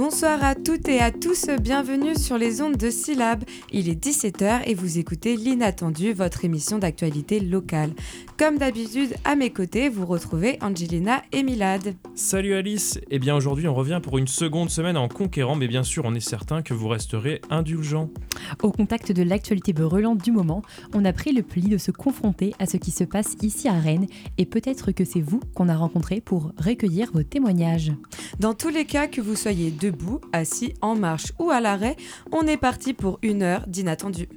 Bonsoir à toutes et à tous, bienvenue sur les ondes de Syllab. Il est 17h et vous écoutez L'inattendu, votre émission d'actualité locale. Comme d'habitude, à mes côtés, vous retrouvez Angelina et Milad. Salut Alice, et eh bien aujourd'hui on revient pour une seconde semaine en conquérant, mais bien sûr on est certain que vous resterez indulgents. Au contact de l'actualité brûlante du moment, on a pris le pli de se confronter à ce qui se passe ici à Rennes et peut-être que c'est vous qu'on a rencontré pour recueillir vos témoignages. Dans tous les cas, que vous soyez debout, assis, en marche ou à l'arrêt, on est parti pour une heure d'inattendu.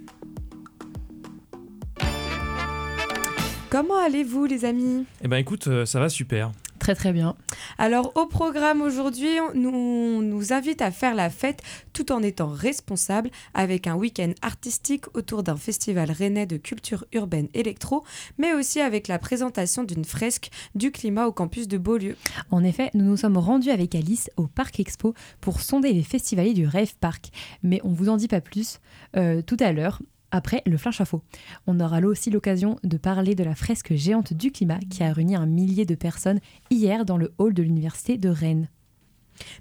Comment allez-vous les amis Eh ben écoute, euh, ça va super. Très très bien. Alors au programme aujourd'hui, nous nous invite à faire la fête tout en étant responsable avec un week-end artistique autour d'un festival rennais de culture urbaine électro, mais aussi avec la présentation d'une fresque du climat au campus de Beaulieu. En effet, nous nous sommes rendus avec Alice au Parc Expo pour sonder les festivaliers du Rêve Park, mais on vous en dit pas plus euh, tout à l'heure après le flash info. On aura aussi l'occasion de parler de la fresque géante du climat qui a réuni un millier de personnes hier dans le hall de l'université de Rennes.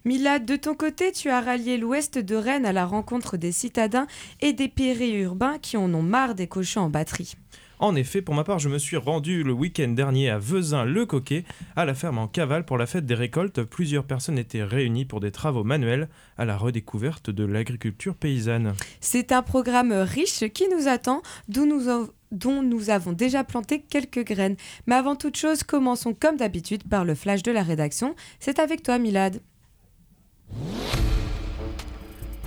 Milad, de ton côté, tu as rallié l'ouest de Rennes à la rencontre des citadins et des périurbains qui en ont marre des cochons en batterie. En effet, pour ma part, je me suis rendu le week-end dernier à Vezin-le-Coquet, à la ferme en cavale pour la fête des récoltes. Plusieurs personnes étaient réunies pour des travaux manuels à la redécouverte de l'agriculture paysanne. C'est un programme riche qui nous attend, dont nous avons déjà planté quelques graines. Mais avant toute chose, commençons comme d'habitude par le flash de la rédaction. C'est avec toi, Milad.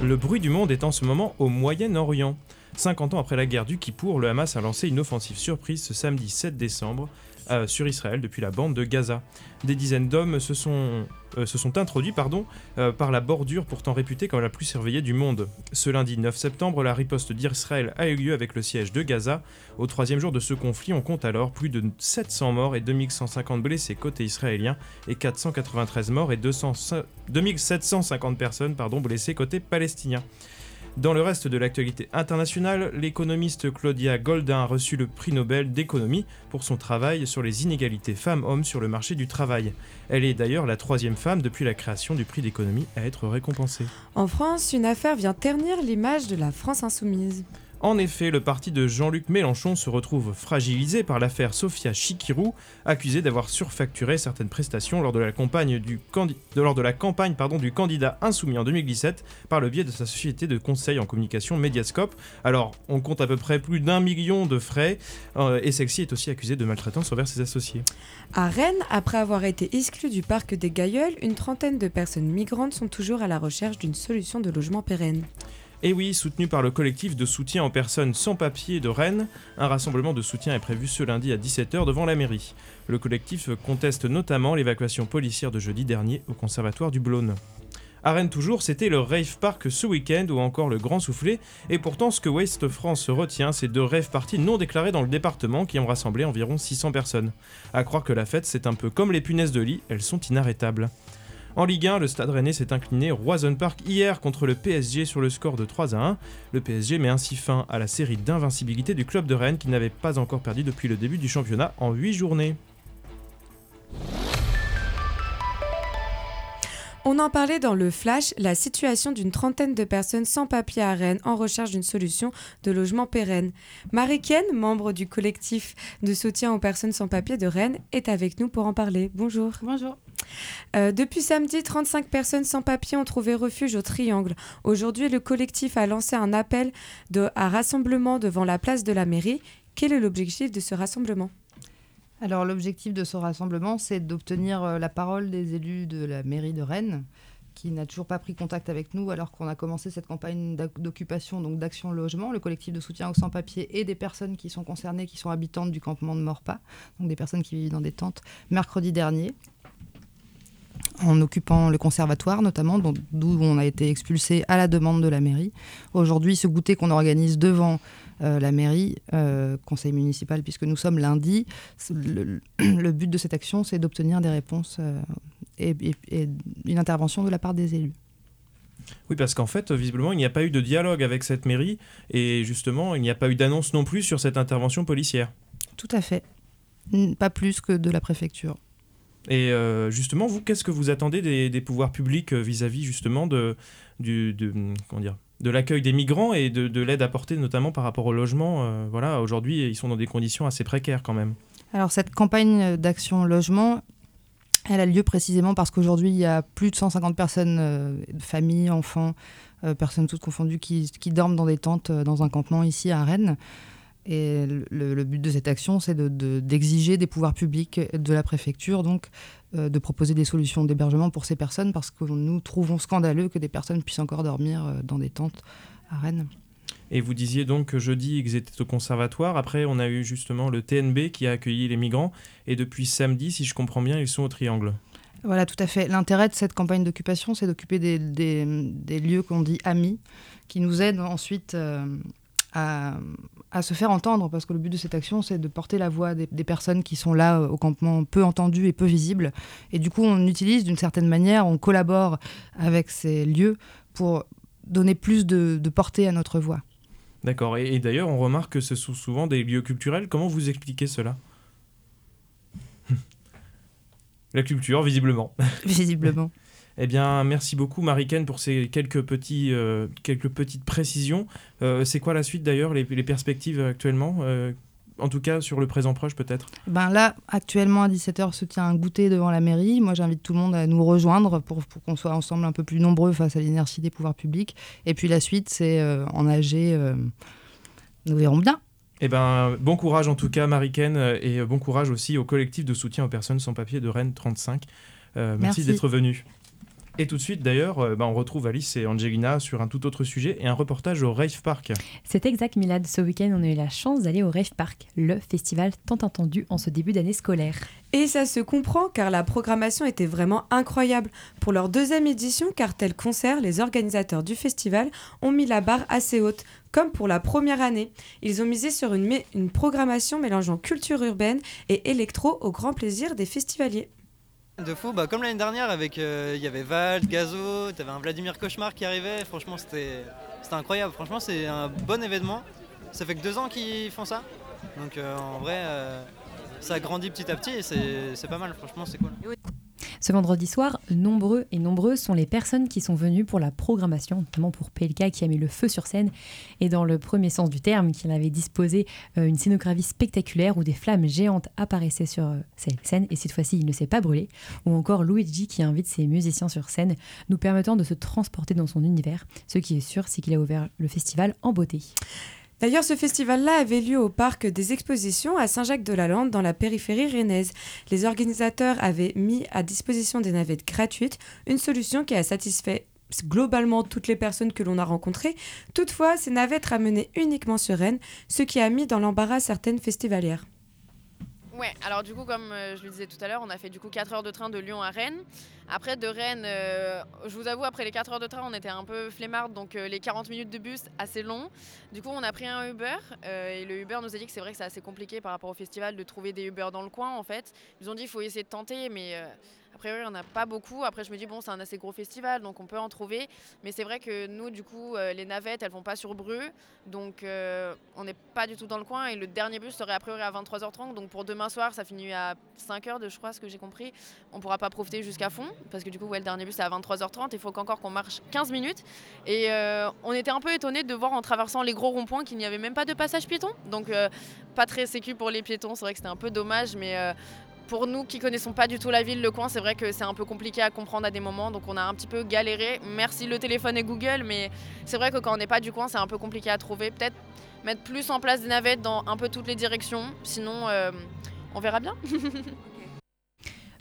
Le bruit du monde est en ce moment au Moyen-Orient. 50 ans après la guerre du Kippour, le Hamas a lancé une offensive surprise ce samedi 7 décembre euh, sur Israël depuis la bande de Gaza. Des dizaines d'hommes se sont, euh, introduits pardon, euh, par la bordure pourtant réputée comme la plus surveillée du monde. Ce lundi 9 septembre, la riposte d'Israël a eu lieu avec le siège de Gaza. Au troisième jour de ce conflit, on compte alors plus de 700 morts et 2150 blessés côté israélien et 493 morts et 200, 2750 personnes pardon, blessées côté palestinien. Dans le reste de l'actualité internationale, l'économiste Claudia Goldin a reçu le prix Nobel d'économie pour son travail sur les inégalités femmes-hommes sur le marché du travail. Elle est d'ailleurs la troisième femme depuis la création du prix d'économie à être récompensée. En France, une affaire vient ternir l'image de la France insoumise. En effet, le parti de Jean-Luc Mélenchon se retrouve fragilisé par l'affaire Sofia Chikirou, accusée d'avoir surfacturé certaines prestations lors de la campagne du, candidat insoumis en 2017 par le biais de sa société de conseil en communication Mediascope. Alors, on compte à peu près plus d'un million de frais euh, et celle-ci est aussi accusée de maltraitance envers ses associés. À Rennes, après avoir été exclue du parc des Gailleuls, une trentaine de personnes migrantes sont toujours à la recherche d'une solution de logement pérenne. Et oui, soutenu par le collectif de soutien aux personnes sans papier de Rennes, un rassemblement de soutien est prévu ce lundi à 17h devant la mairie. Le collectif conteste notamment l'évacuation policière de jeudi dernier au conservatoire du Blône. À Rennes toujours, c'était le Rave Park ce week-end ou encore le Grand Soufflé, et pourtant ce que Waste France retient, c'est deux rave parties non déclarées dans le département qui ont rassemblé environ 600 personnes. À croire que la fête c'est un peu comme les punaises de lit, elles sont inarrêtables. En Ligue 1, le Stade Rennais s'est incliné Roison Park hier contre le PSG sur le score de 3 à 1. Le PSG met ainsi fin à la série d'invincibilité du club de Rennes qui n'avait pas encore perdu depuis le début du championnat en 8 journées. On en parlait dans le Flash, la situation d'une trentaine de personnes sans papier à Rennes en recherche d'une solution de logement pérenne. marie membre du collectif de soutien aux personnes sans papier de Rennes, est avec nous pour en parler. Bonjour. Bonjour. Euh, depuis samedi, 35 personnes sans papier ont trouvé refuge au Triangle. Aujourd'hui, le collectif a lancé un appel de, à rassemblement devant la place de la mairie. Quel est l'objectif de ce rassemblement? Alors l'objectif de ce rassemblement, c'est d'obtenir euh, la parole des élus de la mairie de Rennes, qui n'a toujours pas pris contact avec nous alors qu'on a commencé cette campagne d'occupation, donc d'action logement, le collectif de soutien aux sans-papiers et des personnes qui sont concernées, qui sont habitantes du campement de Morpas, donc des personnes qui vivent dans des tentes, mercredi dernier en occupant le conservatoire notamment, d'où on a été expulsé à la demande de la mairie. Aujourd'hui, ce goûter qu'on organise devant euh, la mairie, euh, conseil municipal, puisque nous sommes lundi. Le, but de cette action, c'est d'obtenir des réponses euh, et, une intervention de la part des élus. Oui, parce qu'en fait, visiblement, il n'y a pas eu de dialogue avec cette mairie et justement, il n'y a pas eu d'annonce non plus sur cette intervention policière. Tout à fait. Pas plus que de la préfecture. Et euh, justement, vous, qu'est-ce que vous attendez des, des pouvoirs publics vis-à-vis justement de, du, de, comment dire, de l'accueil des migrants et de, de l'aide apportée notamment par rapport au logement euh, Voilà, aujourd'hui, ils sont dans des conditions assez précaires quand même. Alors cette campagne d'action logement, elle a lieu précisément parce qu'aujourd'hui, il y a plus de 150 personnes, euh, familles, enfants, euh, personnes toutes confondues, qui, dorment dans des tentes dans un campement ici à Rennes. Et le, but de cette action, c'est d'exiger de, des pouvoirs publics de la préfecture, donc de proposer des solutions d'hébergement pour ces personnes, parce que nous trouvons scandaleux que des personnes puissent encore dormir euh, dans des tentes à Rennes. Et vous disiez donc que jeudi, ils étaient au conservatoire. Après, on a eu justement le TNB qui a accueilli les migrants. Et depuis samedi, si je comprends bien, ils sont au Triangle. Voilà, tout à fait. L'intérêt de cette campagne d'occupation, c'est d'occuper des, des- des lieux qu'on dit amis, qui nous aident ensuite euh, à, à se faire entendre, parce que le but de cette action, c'est de porter la voix des, des personnes qui sont là euh, au campement, peu entendues et peu visibles. Et du coup, on utilise d'une certaine manière, on collabore avec ces lieux pour donner plus de, de portée à notre voix. D'accord. Et, et d'ailleurs, on remarque que ce sont souvent des lieux culturels. Comment vous expliquez cela? La culture, visiblement. Visiblement. Eh bien, merci beaucoup, Marie-Ken, pour ces quelques, petits, euh, quelques petites précisions. Euh, c'est quoi la suite, d'ailleurs, les, les perspectives actuellement Euh, En tout cas, sur le présent proche, peut-être? Ben là, actuellement à 17h se tient un goûter devant la mairie. Moi, j'invite tout le monde à nous rejoindre pour, pour qu'on soit ensemble un peu plus nombreux face à l'inertie des pouvoirs publics. Et puis la suite, c'est en AG. nous verrons bien. Eh ben, bon courage en tout cas, Marie-Ken, euh, et bon courage aussi au collectif de soutien aux personnes sans papier de Rennes 35. Euh, merci, Merci. d'être venu. Et tout de suite, d'ailleurs, euh, ben, on retrouve Alice et Angelina sur un tout autre sujet et un reportage au Rave Park. C'est exact, Milad. Ce week-end, on a eu la chance d'aller au Rave Park, le festival tant attendu en ce début d'année scolaire. Et ça se comprend car la programmation était vraiment incroyable. Pour leur deuxième édition, Cartel Concert, les organisateurs du festival ont mis la barre assez haute, comme pour la première année. Ils ont misé sur une, une programmation mélangeant culture urbaine et électro au grand plaisir des festivaliers. De fou, bah, comme l'année dernière, avec euh, il y avait Val, Gazo, t'avais un Vladimir Cauchemar qui arrivait. Franchement, c'était incroyable. Franchement, c'est un bon événement. Ça fait que deux ans qu'ils font ça. Donc euh, en vrai, euh, ça grandit petit à petit et c'est pas mal. Franchement, c'est cool. Ce vendredi soir, nombreux et nombreuses sont les personnes qui sont venues pour la programmation, notamment pour PLK qui a mis le feu sur scène et dans le premier sens du terme, qui avait disposé euh, une scénographie spectaculaire où des flammes géantes apparaissaient sur euh, cette scène et cette fois-ci il ne s'est pas brûlé, ou encore Luigi qui invite ses musiciens sur scène, nous permettant de se transporter dans son univers. Ce qui est sûr, c'est qu'il a ouvert le festival en beauté. D'ailleurs, ce festival-là avait lieu au parc des expositions à Saint-Jacques-de-la-Lande, dans la périphérie rennaise. Les organisateurs avaient mis à disposition des navettes gratuites, une solution qui a satisfait globalement toutes les personnes que l'on a rencontrées. Toutefois, ces navettes ramenaient uniquement sur Rennes, ce qui a mis dans l'embarras certaines festivalières. Ouais, alors du coup, comme euh, je le disais tout à l'heure, on a fait du coup 4 heures de train de Lyon à Rennes. Après, de Rennes, euh, je vous avoue, après les 4 heures de train, on était un peu flemmards, donc euh, les 40 minutes de bus, assez long. Du coup, on a pris un Uber, et le Uber nous a dit que c'est vrai que c'est assez compliqué par rapport au festival de trouver des Uber dans le coin, en fait. Ils ont dit qu'il faut essayer de tenter, mais euh, a priori, il n'y a pas beaucoup. Après, je me dis, bon, c'est un assez gros festival, donc on peut en trouver. Mais c'est vrai que nous, du coup, euh, les navettes, elles vont pas sur Bru, donc euh, on n'est pas du tout dans le coin. Et le dernier bus serait a priori à 23h30, donc pour demain soir, ça finit à 5h, de, je crois, ce que j'ai compris. On pourra pas profiter jusqu'à fond, parce que du coup, le dernier bus c'est à 23h30. Il faut qu'encore qu'on marche 15 minutes. Et euh, on était un peu étonnés de voir en traversant les gros ronds-points qu'il n'y avait même pas de passage piéton. Donc, pas très sécu pour les piétons. C'est vrai que c'était un peu dommage, mais. Pour nous qui connaissons pas du tout la ville, le coin, c'est vrai que c'est un peu compliqué à comprendre à des moments, donc on a un petit peu galéré. Merci le téléphone et Google, mais c'est vrai que quand on n'est pas du coin, c'est un peu compliqué à trouver. Peut-être mettre plus en place des navettes dans un peu toutes les directions, sinon euh, on verra bien.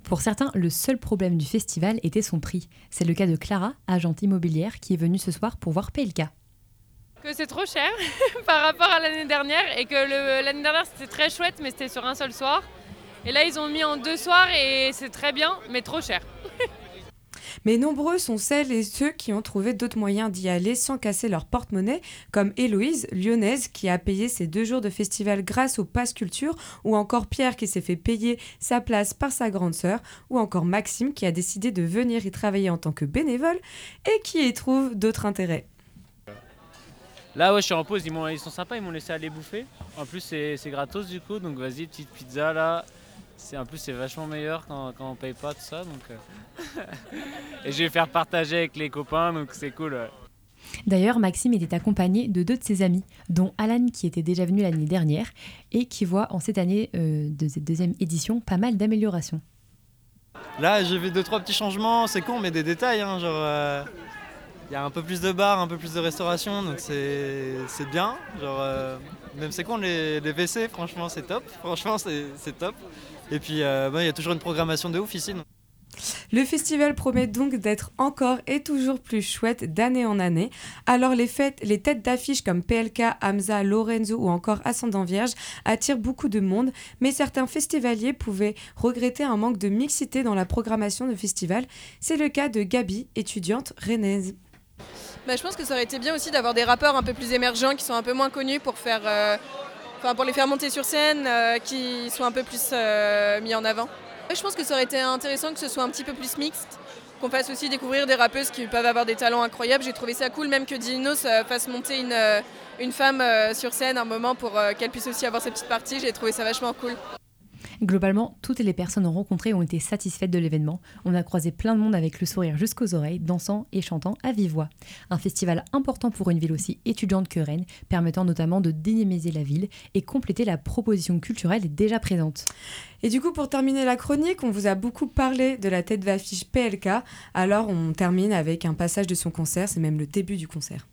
Pour certains, le seul problème du festival était son prix. C'est le cas de Clara, agente immobilière, qui est venue ce soir pour voir PLK. que c'est trop cher par rapport à l'année dernière et que l'année dernière c'était très chouette mais c'était sur un seul soir. Et là ils ont mis en deux soirs et c'est très bien mais trop cher. Mais nombreux sont celles et ceux qui ont trouvé d'autres moyens d'y aller sans casser leur porte-monnaie, comme Héloïse, lyonnaise, qui a payé ses deux jours de festival grâce au Pass Culture, ou encore Pierre qui s'est fait payer sa place par sa grande sœur, ou encore Maxime qui a décidé de venir y travailler en tant que bénévole et qui y trouve d'autres intérêts. Là, ouais, je suis en pause. Ils, m'ont- ils sont sympas, ils m'ont laissé aller bouffer. En plus, c'est c'est gratos du coup. Donc, vas-y, petite pizza là. C'est en plus c'est vachement meilleur quand, quand on paye pas tout ça donc euh. et je vais faire partager avec les copains donc c'est cool. ouais. D'ailleurs, Maxime était accompagné de deux de ses amis, dont Alan qui était déjà venu l'année dernière et qui voit en cette année euh, de cette deuxième édition pas mal d'améliorations. Là, j'ai vu deux trois petits changements. C'est con, mais des détails. hein, genre, euh, il y a un peu plus de bars, un peu plus de restauration, donc c'est c'est bien. Genre, euh, même c'est con, les, les WC, franchement, c'est top. Franchement, c'est top. Et puis, euh, bah, il y a toujours une programmation de ouf ici. Le festival promet donc d'être encore et toujours plus chouette d'année en année. Alors les fêtes, les têtes d'affiche comme PLK, Hamza, Lorenzo ou encore Ascendant Vierge attirent beaucoup de monde, mais certains festivaliers pouvaient regretter un manque de mixité dans la programmation de festival. C'est le cas de Gabi, étudiante rennaise. Bah, je pense que ça aurait été bien aussi d'avoir des rappeurs un peu plus émergents qui sont un peu moins connus pour euh, les faire monter sur scène, euh, qui soient un peu plus euh, mis en avant. Je pense que ça aurait été intéressant que ce soit un petit peu plus mixte, qu'on fasse aussi découvrir des rappeuses qui peuvent avoir des talents incroyables. J'ai trouvé ça cool même que Dinos fasse monter une, une femme sur scène un moment pour qu'elle puisse aussi avoir ses petites parties. J'ai trouvé ça vachement cool. Globalement, toutes les personnes rencontrées ont été satisfaites de l'événement. On a croisé plein de monde avec le sourire jusqu'aux oreilles, dansant et chantant à vive voix. Un festival important pour une ville aussi étudiante que Rennes, permettant notamment de dynamiser la ville et compléter la proposition culturelle déjà présente. Et du coup, pour terminer la chronique, on vous a beaucoup parlé de la tête d'affiche PLK. Alors, on termine avec un passage de son concert. C'est même le début du concert.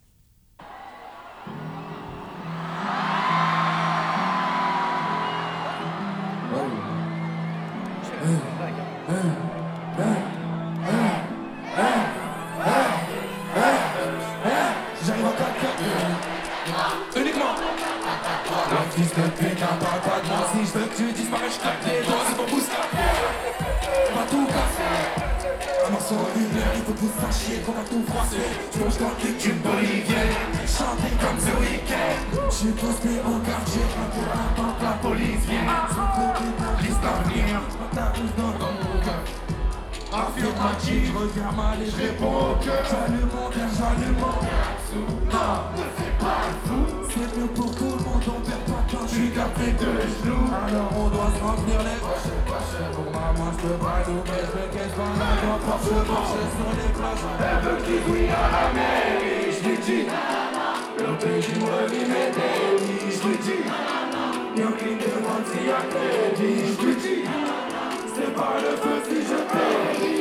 Tout froisser Tu manges dans le d'une bolivienne Chanter comme The Weeknd J'suis posté au quartier Pour attendre la police de la liste à venir Ta douce dans mon cœur. Affirmatif, je regarde mal et je réponds au cœur. J'allume mon verre, j'allume mon verre. Non, ne fais pas le fou. C'est mieux pour tout le monde, on perd pas de temps. Je suis capé de genoux. Alors on doit se remplir les maman, je peux pas louper Je me cache pas mal dans Porsche Porsche sur les plages Elle veut qu'il oui à la mairie Je lui dis Le pays me relie mes délis Je lui dis Yo qui me demande s'il y a crédit Je lui dis c'est pas le feu si je péris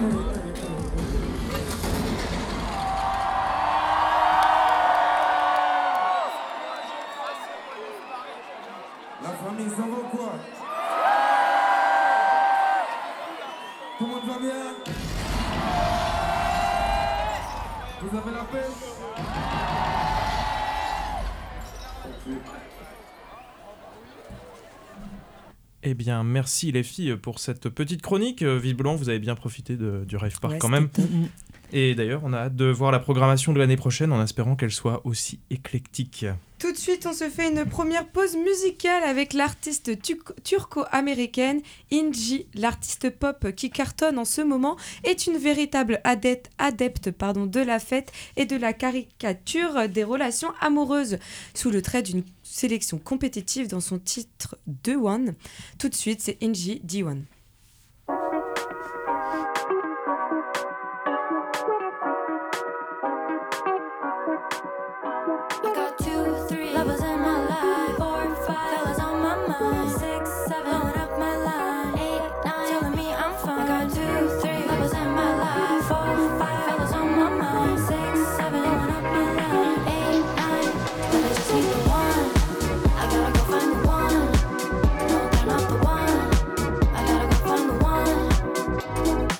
non, Eh bien, merci les filles pour cette petite chronique. Euh, Visiblement, vous avez bien profité de- du Rave Park Ouais, quand même. Et d'ailleurs, on a hâte de voir la programmation de l'année prochaine en espérant qu'elle soit aussi éclectique. Tout de suite, on se fait une première pause musicale avec l'artiste tu- turco-américaine Inji. L'artiste pop qui cartonne en ce moment est une véritable adepte, adepte pardon, de la fête et de la caricature des relations amoureuses, sous le trait d'une sélection compétitive dans son titre The One. Tout de suite, c'est Inji D1.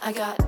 I got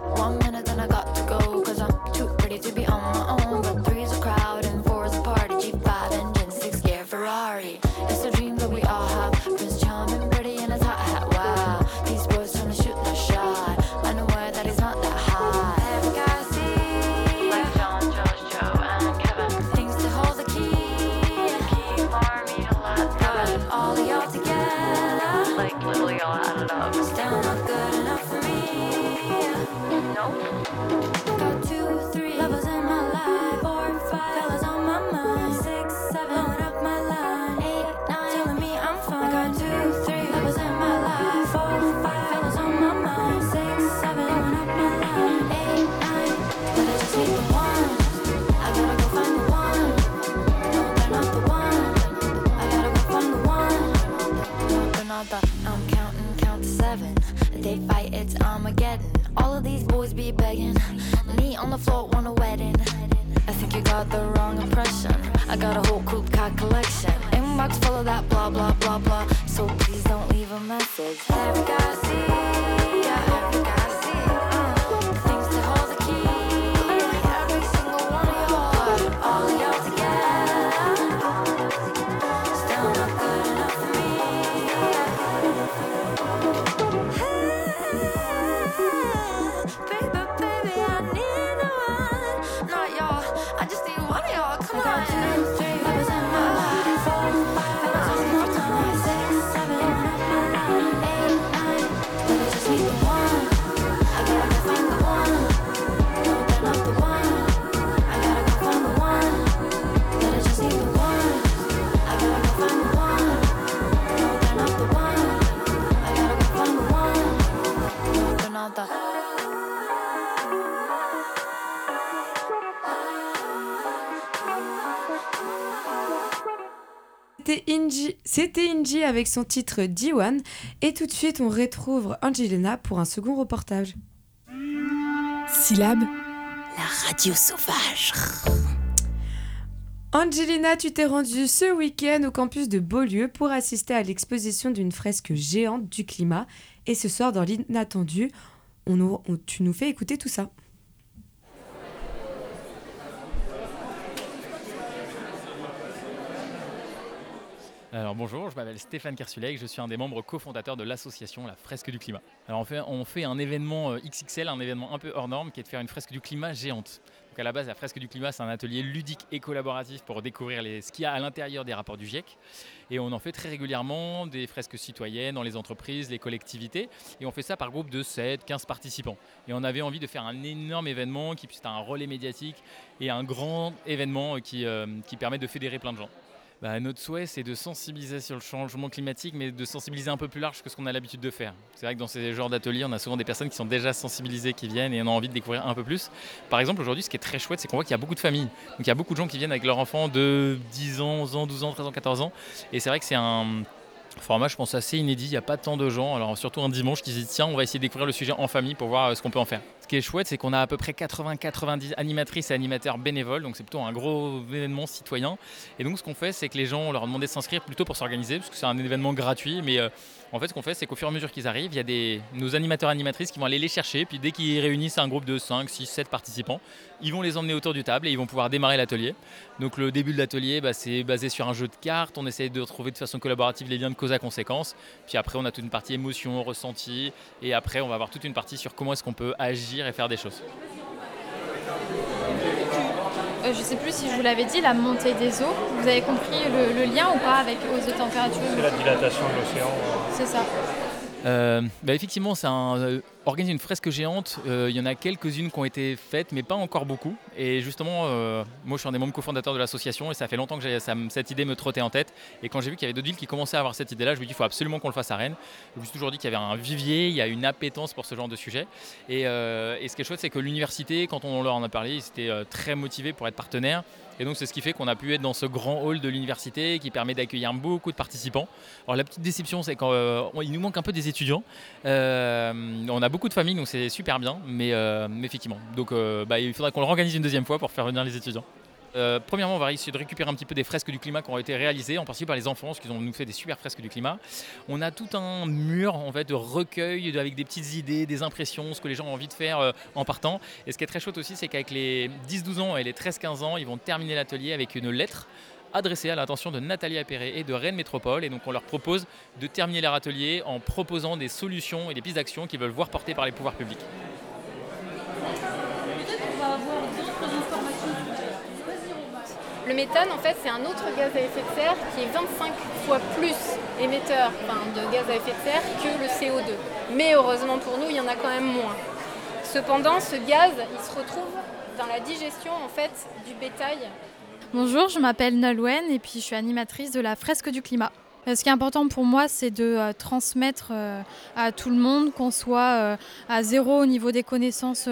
avec son titre D1 et tout de suite on retrouve Angelina pour un second reportage. Syllabe, la radio sauvage. Angelina, tu t'es rendue ce week-end au campus de Beaulieu pour assister à l'exposition d'une fresque géante du climat et ce soir dans l'inattendu, on nous- on- tu nous fais écouter tout ça. Alors bonjour, je m'appelle Stéphane Kersulek, je suis un des membres cofondateurs de l'association La Fresque du Climat. On fait, un événement euh, XXL, un événement un peu hors norme qui est de faire une fresque du climat géante. Donc à la base, la fresque du climat, c'est un atelier ludique et collaboratif pour découvrir ce qu'il y a à l'intérieur des rapports du GIEC. Et on en fait très régulièrement des fresques citoyennes dans les entreprises, les collectivités. Et on fait ça par groupe de 7, 15 participants. Et on avait envie de faire un énorme événement qui puisse être un relais médiatique et un grand événement euh, euh, qui permet de fédérer plein de gens. Bah, notre souhait, c'est de sensibiliser sur le changement climatique, mais de sensibiliser un peu plus large que ce qu'on a l'habitude de faire. C'est vrai que dans ces genres d'ateliers, on a souvent des personnes qui sont déjà sensibilisées, qui viennent et on a envie de découvrir un peu plus. Par exemple, aujourd'hui, ce qui est très chouette, c'est qu'on voit qu'il y a beaucoup de familles. Donc il y a beaucoup de gens qui viennent avec leurs enfants de 10 ans, 11 ans, 12 ans, 13 ans, 14 ans. Et c'est vrai que c'est un format, je pense, assez inédit. Il n'y a pas tant de gens, alors surtout un dimanche, qui se disent tiens, on va essayer de découvrir le sujet en famille pour voir euh, ce qu'on peut en faire. Ce qui est chouette, c'est qu'on a à peu près 80-90 animatrices et animateurs bénévoles, donc c'est plutôt un gros événement citoyen. Et donc ce qu'on fait, c'est que les gens, on leur a demandé de s'inscrire plutôt pour s'organiser, parce que c'est un événement gratuit, mais euh, en fait, ce qu'on fait, c'est qu'au fur et à mesure qu'ils arrivent, il y a des, nos animateurs animatrices qui vont aller les chercher, puis dès qu'ils réunissent un groupe de 5, 6, 7 participants, ils vont les emmener autour du table et ils vont pouvoir démarrer l'atelier. Donc le début de l'atelier, bah, c'est basé sur un jeu de cartes, on essaie de retrouver de façon collaborative les liens de cause à conséquence, puis après on a toute une partie émotion, ressenti, et après on va avoir toute une partie sur comment est-ce qu'on peut agir et faire des choses. euh, je sais plus si je vous l'avais dit, la montée des eaux. Vous avez compris le, le lien ou pas avec hausse de température C'est la dilatation de l'océan. C'est ça. Euh, bah, effectivement, c'est un, euh, organiser une fresque géante. euh, Il y en a quelques-unes qui ont été faites, mais pas encore beaucoup. Et justement, euh, moi, je suis un des membres cofondateurs de l'association et ça fait longtemps que ça cette idée me trottait en tête. Et quand j'ai vu qu'il y avait d'autres villes qui commençaient à avoir cette idée-là, je me dis, il faut absolument qu'on le fasse à Rennes. Je me suis toujours dit qu'il y avait un vivier, il y a une appétence pour ce genre de sujet. Et, euh, et ce qui est chouette, c'est que l'université, quand on leur en a parlé, ils étaient très motivés pour être partenaires. Et donc, c'est ce qui fait qu'on a pu être dans ce grand hall de l'université qui permet d'accueillir beaucoup de participants. Alors, la petite déception, c'est qu'il nous manque un peu des étudiants. On a beaucoup de familles, donc c'est super bien, mais, euh, effectivement. Donc, euh, bah, il faudra qu'on le organise une deuxième fois pour faire venir les étudiants. Euh, premièrement, on va essayer de récupérer un petit peu des fresques du climat qui ont été réalisées, en particulier par les enfants, parce qu'ils ont nous fait des super fresques du climat. On a tout un mur en fait de recueil avec des petites idées, des impressions, ce que les gens ont envie de faire en partant. Et ce qui est très chouette aussi, c'est qu'avec les 10-12 ans et les 13-15 ans, ils vont terminer l'atelier avec une lettre adressée à l'attention de Nathalie Appéré et de Rennes Métropole. Et donc on leur propose de terminer leur atelier en proposant des solutions et des pistes d'action qu'ils veulent voir portées par les pouvoirs publics. Le méthane, en fait, c'est un autre gaz à effet de serre qui est 25 fois plus émetteur enfin, de gaz à effet de serre que le CO2. Mais heureusement pour nous, il y en a quand même moins. Cependant, ce gaz, il se retrouve dans la digestion en fait du bétail. Bonjour, je m'appelle Nolwenn et puis je suis animatrice de la fresque du climat. Euh, Ce qui est important pour moi, c'est de euh, transmettre euh, à tout le monde, qu'on soit à zéro au niveau des connaissances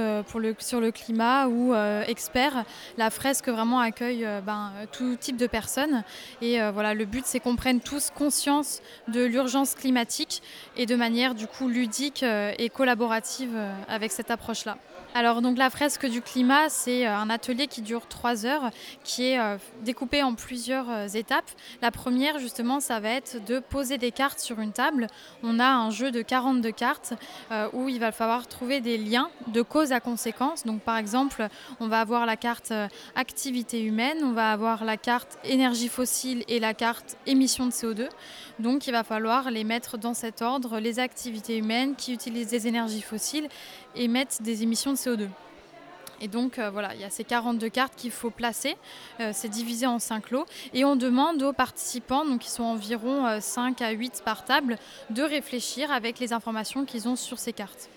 sur le climat ou expert. La fresque vraiment accueille ben, tout type de personnes. Et voilà, le but, c'est qu'on prenne tous conscience de l'urgence climatique et de manière du coup ludique et collaborative avec cette approche-là. Alors donc la fresque du climat, c'est un atelier qui dure trois heures, qui est découpé en plusieurs étapes. La première justement, ça va être de poser des cartes sur une table. On a un jeu de 42 cartes euh, où il va falloir trouver des liens de cause à conséquence. Donc par exemple, on va avoir la carte euh, activité humaine, on va avoir la carte énergie fossile et la carte émission de CO2. Donc il va falloir les mettre dans cet ordre, les activités humaines qui utilisent des énergies fossiles émettent des émissions de CO2. Et donc euh, voilà, il y a ces 42 cartes qu'il faut placer. Euh, c'est divisé en 5 lots. Et on demande aux participants, donc qui sont environ euh, 5 à 8 par table, de réfléchir avec les informations qu'ils ont sur ces cartes.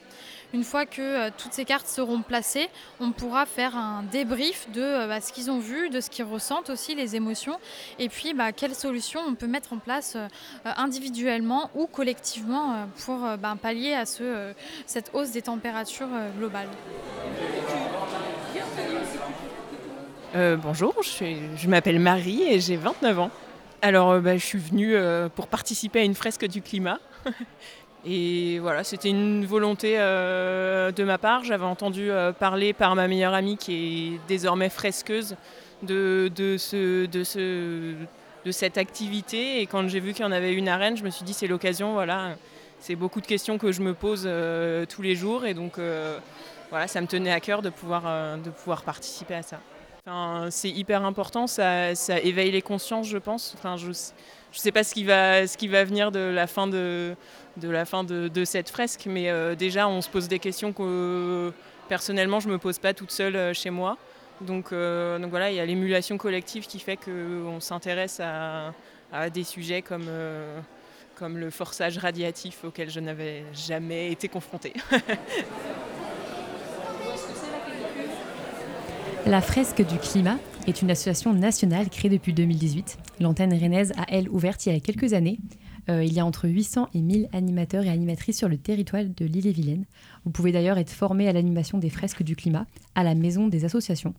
Une fois que euh, toutes ces cartes seront placées, on pourra faire un débrief de euh, bah, ce qu'ils ont vu, de ce qu'ils ressentent aussi, les émotions, et puis bah, quelles solutions on peut mettre en place euh, euh, individuellement ou collectivement euh, pour euh, bah, pallier à ce, euh, cette hausse des températures euh, globales. Euh, bonjour, je, m'appelle Marie et j'ai 29 ans. Alors, euh, bah, je suis venue euh, pour participer à une fresque du climat. et voilà, c'était une volonté de ma part. J'avais entendu parler par ma meilleure amie qui est désormais fresqueuse de, de, ce, de, ce, de cette activité. Et quand j'ai vu qu'il y en avait une à Rennes, je me suis dit c'est l'occasion. Voilà, c'est beaucoup de questions que je me pose tous les jours. Et donc, voilà, ça me tenait à cœur de pouvoir participer à ça. C'est hyper important, ça, éveille les consciences, je pense. Enfin, je ne sais pas ce qui, va, venir de la fin de, cette fresque, mais euh, déjà, on se pose des questions que personnellement, je ne me pose pas toute seule euh, chez moi. Donc, euh, donc voilà, il y a l'émulation collective qui fait qu'on s'intéresse à, des sujets comme, comme le forçage radiatif auquel je n'avais jamais été confrontée. La fresque du climat est une association nationale créée depuis 2018. L'antenne rennaise a, elle, ouverte il y a quelques années. Euh, il y a entre 800 et 1000 animateurs et animatrices sur le territoire de l'île-et-Vilaine. Vous pouvez d'ailleurs être formé à l'animation des fresques du climat à la maison des associations.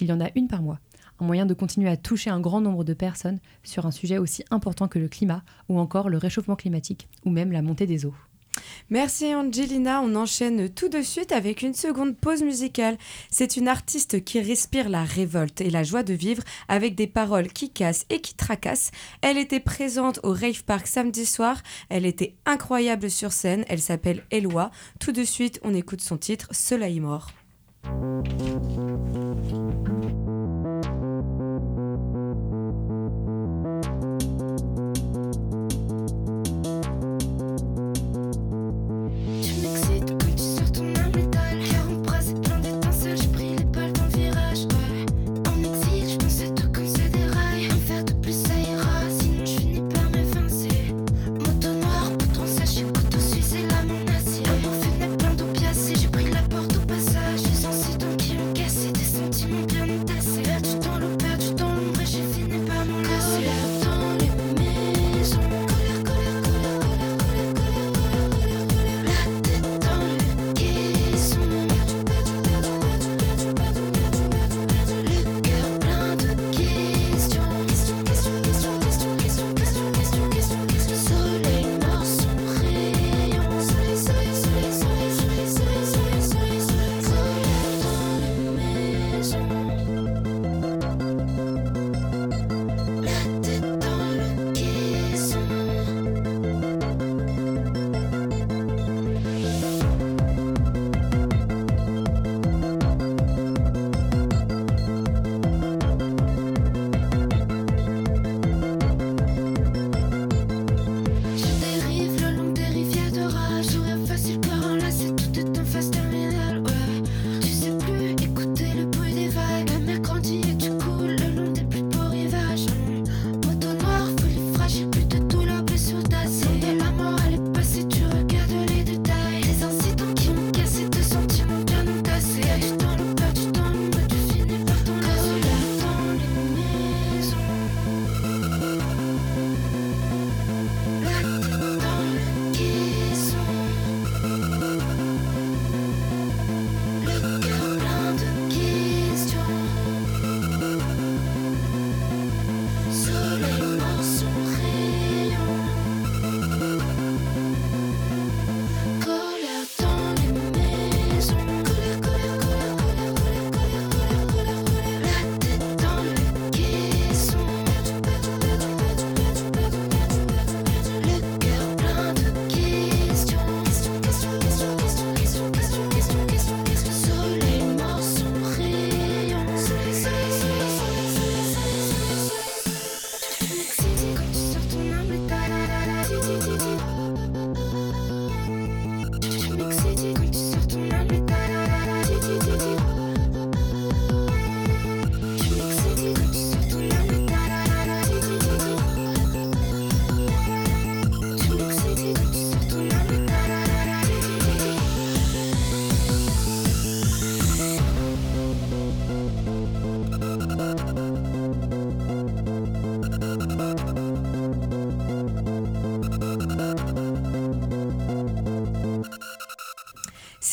Il y en a une par mois. Un moyen de continuer à toucher un grand nombre de personnes sur un sujet aussi important que le climat ou encore le réchauffement climatique ou même la montée des eaux. Merci Angelina, on enchaîne tout de suite avec une seconde pause musicale. C'est une artiste qui respire la révolte et la joie de vivre avec des paroles qui cassent et qui tracassent. Elle était présente au Rave Park samedi soir, elle était incroyable sur scène, elle s'appelle Eloi. Tout de suite, on écoute son titre Soleil mort.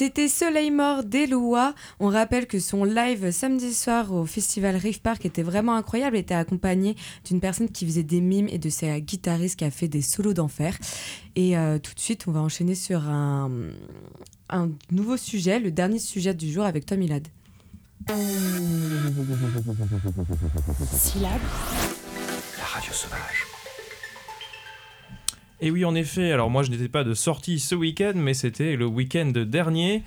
C'était Soleil Mort d'Eloa. On rappelle que son live samedi soir au festival Riff Park était vraiment incroyable. Il était accompagné d'une personne qui faisait des mimes et de sa guitariste qui a fait des solos d'enfer. Et euh, tout de suite, on va enchaîner sur un, un nouveau sujet, le dernier sujet du jour avec Tom Hilad. Syllabe. La radio sauvage. Et oui, en effet, alors moi je n'étais pas de sortie ce week-end, mais c'était le week-end dernier.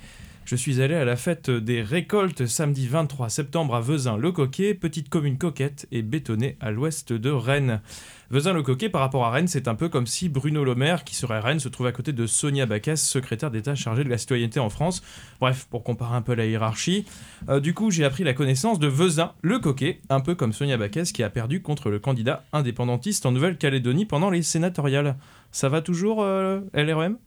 Je suis allé à la fête des récoltes samedi 23 septembre à Vezin-le-Coquet, petite commune coquette et bétonnée à l'ouest de Rennes. Vezin-le-Coquet, par rapport à Rennes, c'est un peu comme si Bruno Le Maire, qui serait Rennes, se trouve à côté de Sonia Backès, secrétaire d'État chargée de la citoyenneté en France. Bref, pour comparer un peu la hiérarchie. Euh, du coup, j'ai appris la connaissance de Vezin-le-Coquet, un peu comme Sonia Backès, qui a perdu contre le candidat indépendantiste en Nouvelle-Calédonie pendant les sénatoriales. Ça va toujours, euh, LREM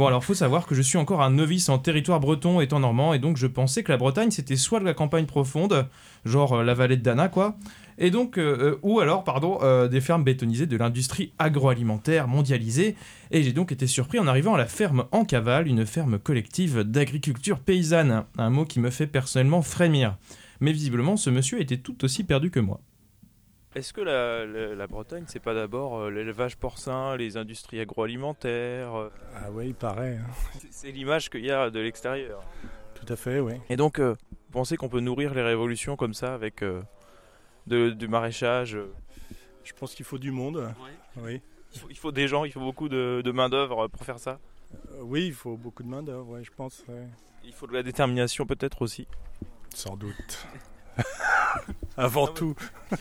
Bon, alors faut savoir que je suis encore un novice en territoire breton étant normand, et donc je pensais que la Bretagne c'était soit de la campagne profonde, genre euh, la vallée de Dana, quoi, et donc, euh, euh, ou alors, pardon, des fermes bétonisées de l'industrie agroalimentaire mondialisée. Et j'ai donc été surpris en arrivant à la ferme en cavale, une ferme collective d'agriculture paysanne, un mot qui me fait personnellement frémir. Mais visiblement, ce monsieur était tout aussi perdu que moi. Est-ce que la, la- la Bretagne, c'est pas d'abord euh, l'élevage porcin, les industries agroalimentaires euh, Ah oui, il paraît. hein. c'est- C'est l'image qu'il y a de l'extérieur. Tout à fait, oui. Et donc, euh, vous pensez qu'on peut nourrir les révolutions comme ça avec euh, de- du maraîchage euh, Je pense qu'il faut du monde. Oui. il faut, il faut des gens, il faut beaucoup de, de main-d'œuvre pour faire ça. Euh, oui, il faut beaucoup de main-d'œuvre, ouais, je pense. ouais. Il faut de la détermination peut-être aussi. Sans doute. Avant tout.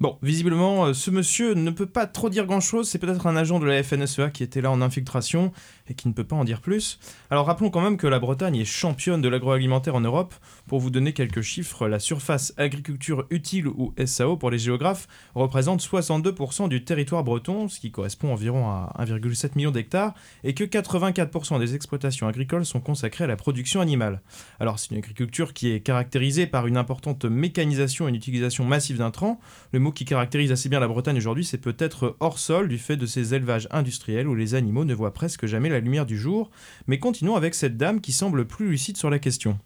Bon, visiblement, euh, ce monsieur ne peut pas trop dire grand-chose, c'est peut-être un agent de la FNSEA qui était là en infiltration et qui ne peut pas en dire plus. Alors rappelons quand même que la Bretagne est championne de l'agroalimentaire en Europe. Pour vous donner quelques chiffres, la surface agriculture utile ou SAO pour les géographes représente 62% du territoire breton, ce qui correspond environ à 1,7 million d'hectares, et que 84% des exploitations agricoles sont consacrées à la production animale. Alors c'est une agriculture qui est caractérisée par une importante mécanisation et une utilisation massive d'intrants. Le qui caractérise assez bien la Bretagne aujourd'hui, c'est peut-être hors sol du fait de ces élevages industriels où les animaux ne voient presque jamais la lumière du jour. Mais continuons avec cette dame qui semble plus lucide sur la question.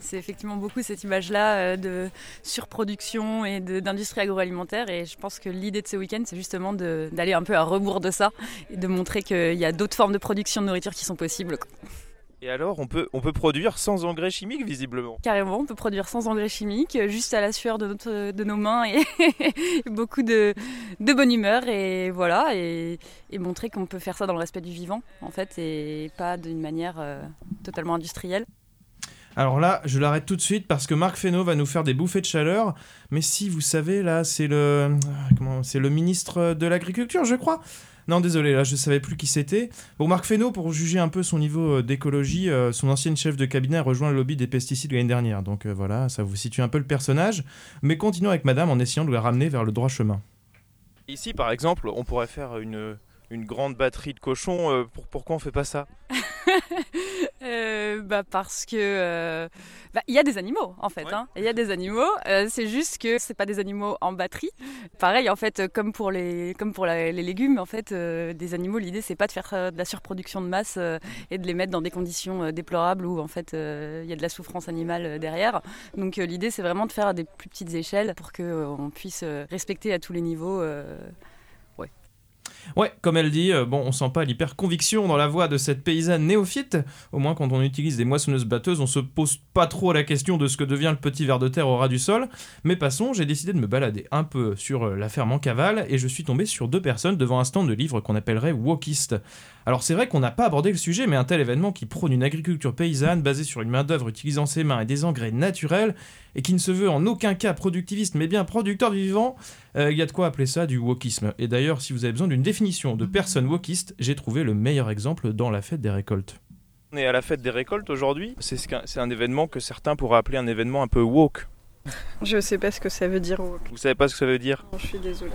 C'est effectivement beaucoup cette image-là euh, de surproduction et d'industrie agroalimentaire. Et je pense que l'idée de ce week-end, c'est justement d'aller un peu à rebours de ça et de montrer qu'il y a d'autres formes de production de nourriture qui sont possibles. Et alors, on peut, on peut produire sans engrais chimiques visiblement. Carrément, on peut produire sans engrais chimiques, euh, juste à la sueur de, notre, de nos mains et beaucoup de, de bonne humeur. Et voilà, et, et montrer qu'on peut faire ça dans le respect du vivant, en fait, et pas d'une manière euh, totalement industrielle. Alors là, je l'arrête tout de suite parce que Marc Fesneau va nous faire des bouffées de chaleur. Mais si, vous savez, là, c'est le, comment, c'est le ministre de l'Agriculture, je crois. Non, désolé, là, je savais plus qui c'était. Bon, Marc Fesneau, pour juger un peu son niveau euh, d'écologie, euh, son ancienne chef de cabinet a rejoint le lobby des pesticides l'année dernière. Donc euh, voilà, ça vous situe un peu le personnage. Mais continuons avec madame en essayant de la ramener vers le droit chemin. Ici, par exemple, on pourrait faire une, une grande batterie de cochons. euh, pour, pourquoi on fait pas ça? Euh, bah parce que euh, bah, il y a des animaux en fait. hein. Il y a des animaux. c'est juste que c'est pas des animaux en batterie. Pareil en fait, comme pour les comme pour la- les légumes en fait, des animaux. L'idée c'est pas de faire de la surproduction de masse et de les mettre dans des conditions déplorables où en fait il y a de la souffrance animale derrière. Donc l'idée c'est vraiment de faire à des plus petites échelles pour que on puisse respecter à tous les niveaux. Ouais. Comme elle dit, euh, bon, on sent pas l'hyper conviction dans la voix de cette paysanne néophyte. Au moins, quand on utilise des moissonneuses batteuses, on se pose pas trop la question de ce que devient le petit ver de terre au ras du sol. Mais passons, j'ai décidé de me balader un peu sur euh, la ferme en cavale et je suis tombé sur deux personnes devant un stand de livres qu'on appellerait wokiste. Alors c'est vrai qu'on n'a pas abordé le sujet, mais un tel événement qui prône une agriculture paysanne basée sur une main-d'œuvre utilisant ses mains et des engrais naturels et qui ne se veut en aucun cas productiviste mais bien producteur du vivant, euh, il y a de quoi appeler ça du wokisme. Et d'ailleurs, si vous avez besoin d'une définition de personne wokiste, j'ai trouvé le meilleur exemple dans la fête des récoltes. On est à la fête des récoltes aujourd'hui. C'est ce un événement que certains pourraient appeler un événement un peu woke. Je sais pas ce que ça veut dire. woke. Vous savez pas ce que ça veut dire? Je suis désolée.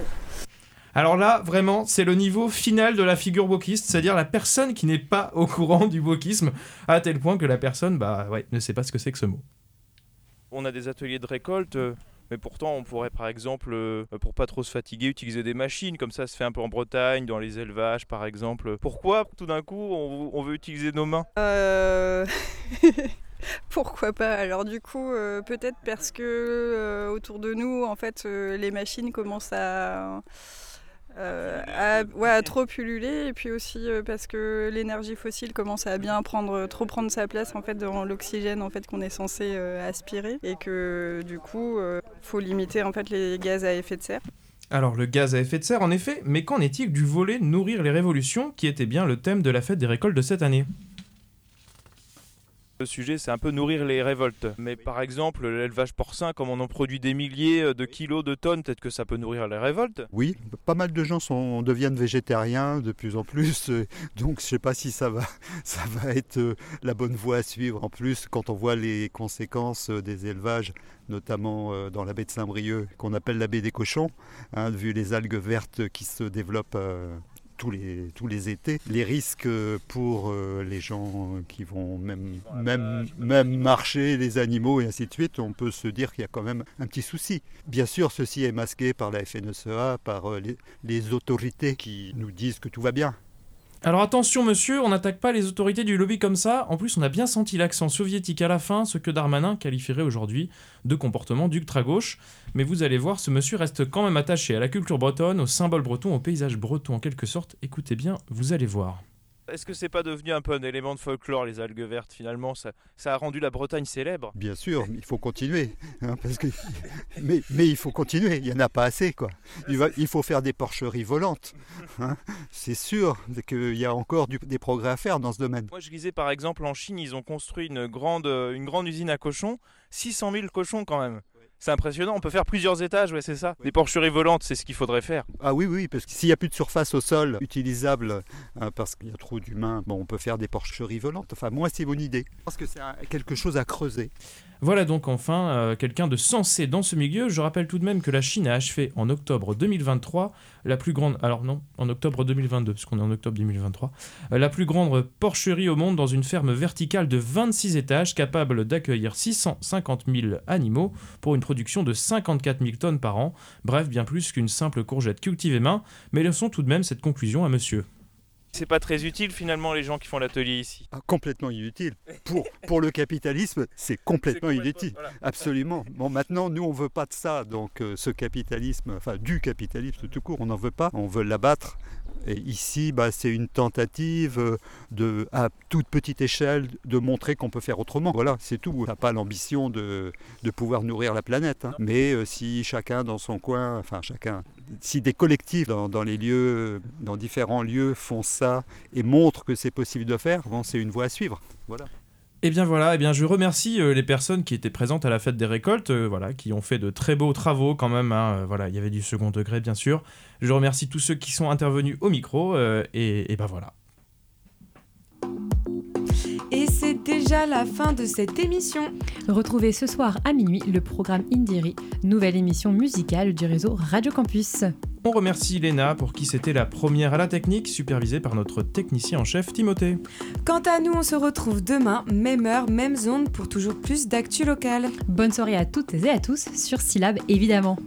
Alors là, vraiment, c'est le niveau final de la figure wokiste, c'est-à-dire la personne qui n'est pas au courant du wokisme, à tel point que la personne bah, ouais, ne sait pas ce que c'est que ce mot. On a des ateliers de récolte, euh, Mais pourtant, on pourrait par exemple, euh, pour pas trop se fatiguer, utiliser des machines, comme ça se fait un peu en Bretagne, dans les élevages par exemple. Pourquoi tout d'un coup on, veut utiliser nos mains? Euh, Pourquoi pas? Alors du coup, euh, peut-être parce que euh, autour de nous, en fait, les machines commencent à, euh, à, ouais, à trop pulluler, et puis aussi euh, parce que l'énergie fossile commence à bien prendre, trop prendre sa place en fait dans l'oxygène en fait qu'on est censé euh, aspirer, et que du coup, euh, faut limiter en fait les gaz à effet de serre. Alors le gaz à effet de serre en effet, mais qu'en est-il du volet nourrir les révolutions qui était bien le thème de la fête des récoltes de cette année? Le sujet, c'est un peu nourrir les révoltes. Mais par exemple, l'élevage porcin, comme on en produit des milliers de kilos, de tonnes, peut-être que ça peut nourrir les révoltes. Oui, pas mal de gens sont, deviennent végétariens de plus en plus, euh, donc je ne sais pas si ça va, ça va être euh, la bonne voie à suivre. En plus, quand on voit les conséquences euh, des élevages, notamment dans la baie de Saint-Brieuc, qu'on appelle la baie des cochons, hein, vu les algues vertes qui se développent euh, tous les, tous les étés, les risques euh, pour euh, les gens qui vont même, même, même marcher, les animaux et ainsi de suite, on peut se dire qu'il y a quand même un petit souci. Bien sûr, ceci est masqué par la FNSEA, par euh, les, les autorités qui nous disent que tout va bien. Alors attention monsieur, on n'attaque pas les autorités du lobby comme ça, en plus on a bien senti l'accent soviétique à la fin, ce que Darmanin qualifierait aujourd'hui de comportement d'ultra-gauche. Mais vous allez voir, ce monsieur reste quand même attaché à la culture bretonne, au symbole breton, au paysage breton en quelque sorte. Écoutez bien, vous allez voir. Est-ce que c'est pas devenu un peu un élément de folklore, les algues vertes finalement? Ça, ça a rendu la Bretagne célèbre Bien sûr, il faut continuer. hein, parce que... mais, mais il faut continuer, il n'y en a pas assez. Quoi. Il, va- il faut faire des porcheries volantes. hein. C'est sûr qu'il y a encore du- des progrès à faire dans ce domaine. Moi je lisais par exemple en Chine, ils ont construit une grande, une grande usine à cochons, 600 000 cochons quand même. C'est impressionnant, on peut faire plusieurs étages, ouais c'est ça. Des porcheries volantes, c'est ce qu'il faudrait faire. Ah oui, oui, parce que s'il n'y a plus de surface au sol utilisable, hein, parce qu'il y a trop d'humains, bon, on peut faire des porcheries volantes. Enfin, moi, c'est mon idée. Parce que c'est quelque chose à creuser. Voilà donc enfin euh, quelqu'un de sensé dans ce milieu. Je rappelle tout de même que la Chine a achevé en octobre 2023 la plus grande, alors non, en octobre 2022, parce qu'on est en octobre 2023, euh, la plus grande porcherie au monde dans une ferme verticale de 26 étages capable d'accueillir 650 000 animaux pour une production de 54 000 tonnes par an. Bref, bien plus qu'une simple courgette cultivée main, mais laissons tout de même cette conclusion à monsieur. C'est pas très utile finalement les gens qui font l'atelier ici. Ah, complètement inutile. Pour, pour le capitalisme, c'est complètement, complètement- inutile. voilà. Absolument. Bon, maintenant, nous, on veut pas de ça. Donc, euh, ce capitalisme, enfin, du capitalisme tout court, on n'en veut pas. On veut l'abattre. Et ici, bah, c'est une tentative euh, de, à toute petite échelle de montrer qu'on peut faire autrement. Voilà, c'est tout. On n'a pas l'ambition de, de pouvoir nourrir la planète. hein. Mais euh, si chacun dans son coin, enfin chacun, si des collectifs dans, dans les lieux, dans différents lieux font ça et montrent que c'est possible de faire, bon, c'est une voie à suivre. Voilà. Et bien voilà, et bien je remercie euh, les personnes qui étaient présentes à la fête des récoltes, euh, voilà, qui ont fait de très beaux travaux quand même. hein, euh, voilà, il y avait du second degré bien sûr. Je remercie tous ceux qui sont intervenus au micro et, et ben voilà. Déjà la fin de cette émission. Retrouvez ce soir à minuit le programme Indiri, nouvelle émission musicale du réseau Radio Campus. On remercie Léna pour qui c'était la première à la technique, supervisée par notre technicien en chef Timothée. Quant à nous, on se retrouve demain, même heure, même zone, pour toujours plus d'actu locale. Bonne soirée à toutes et à tous sur Syllab évidemment.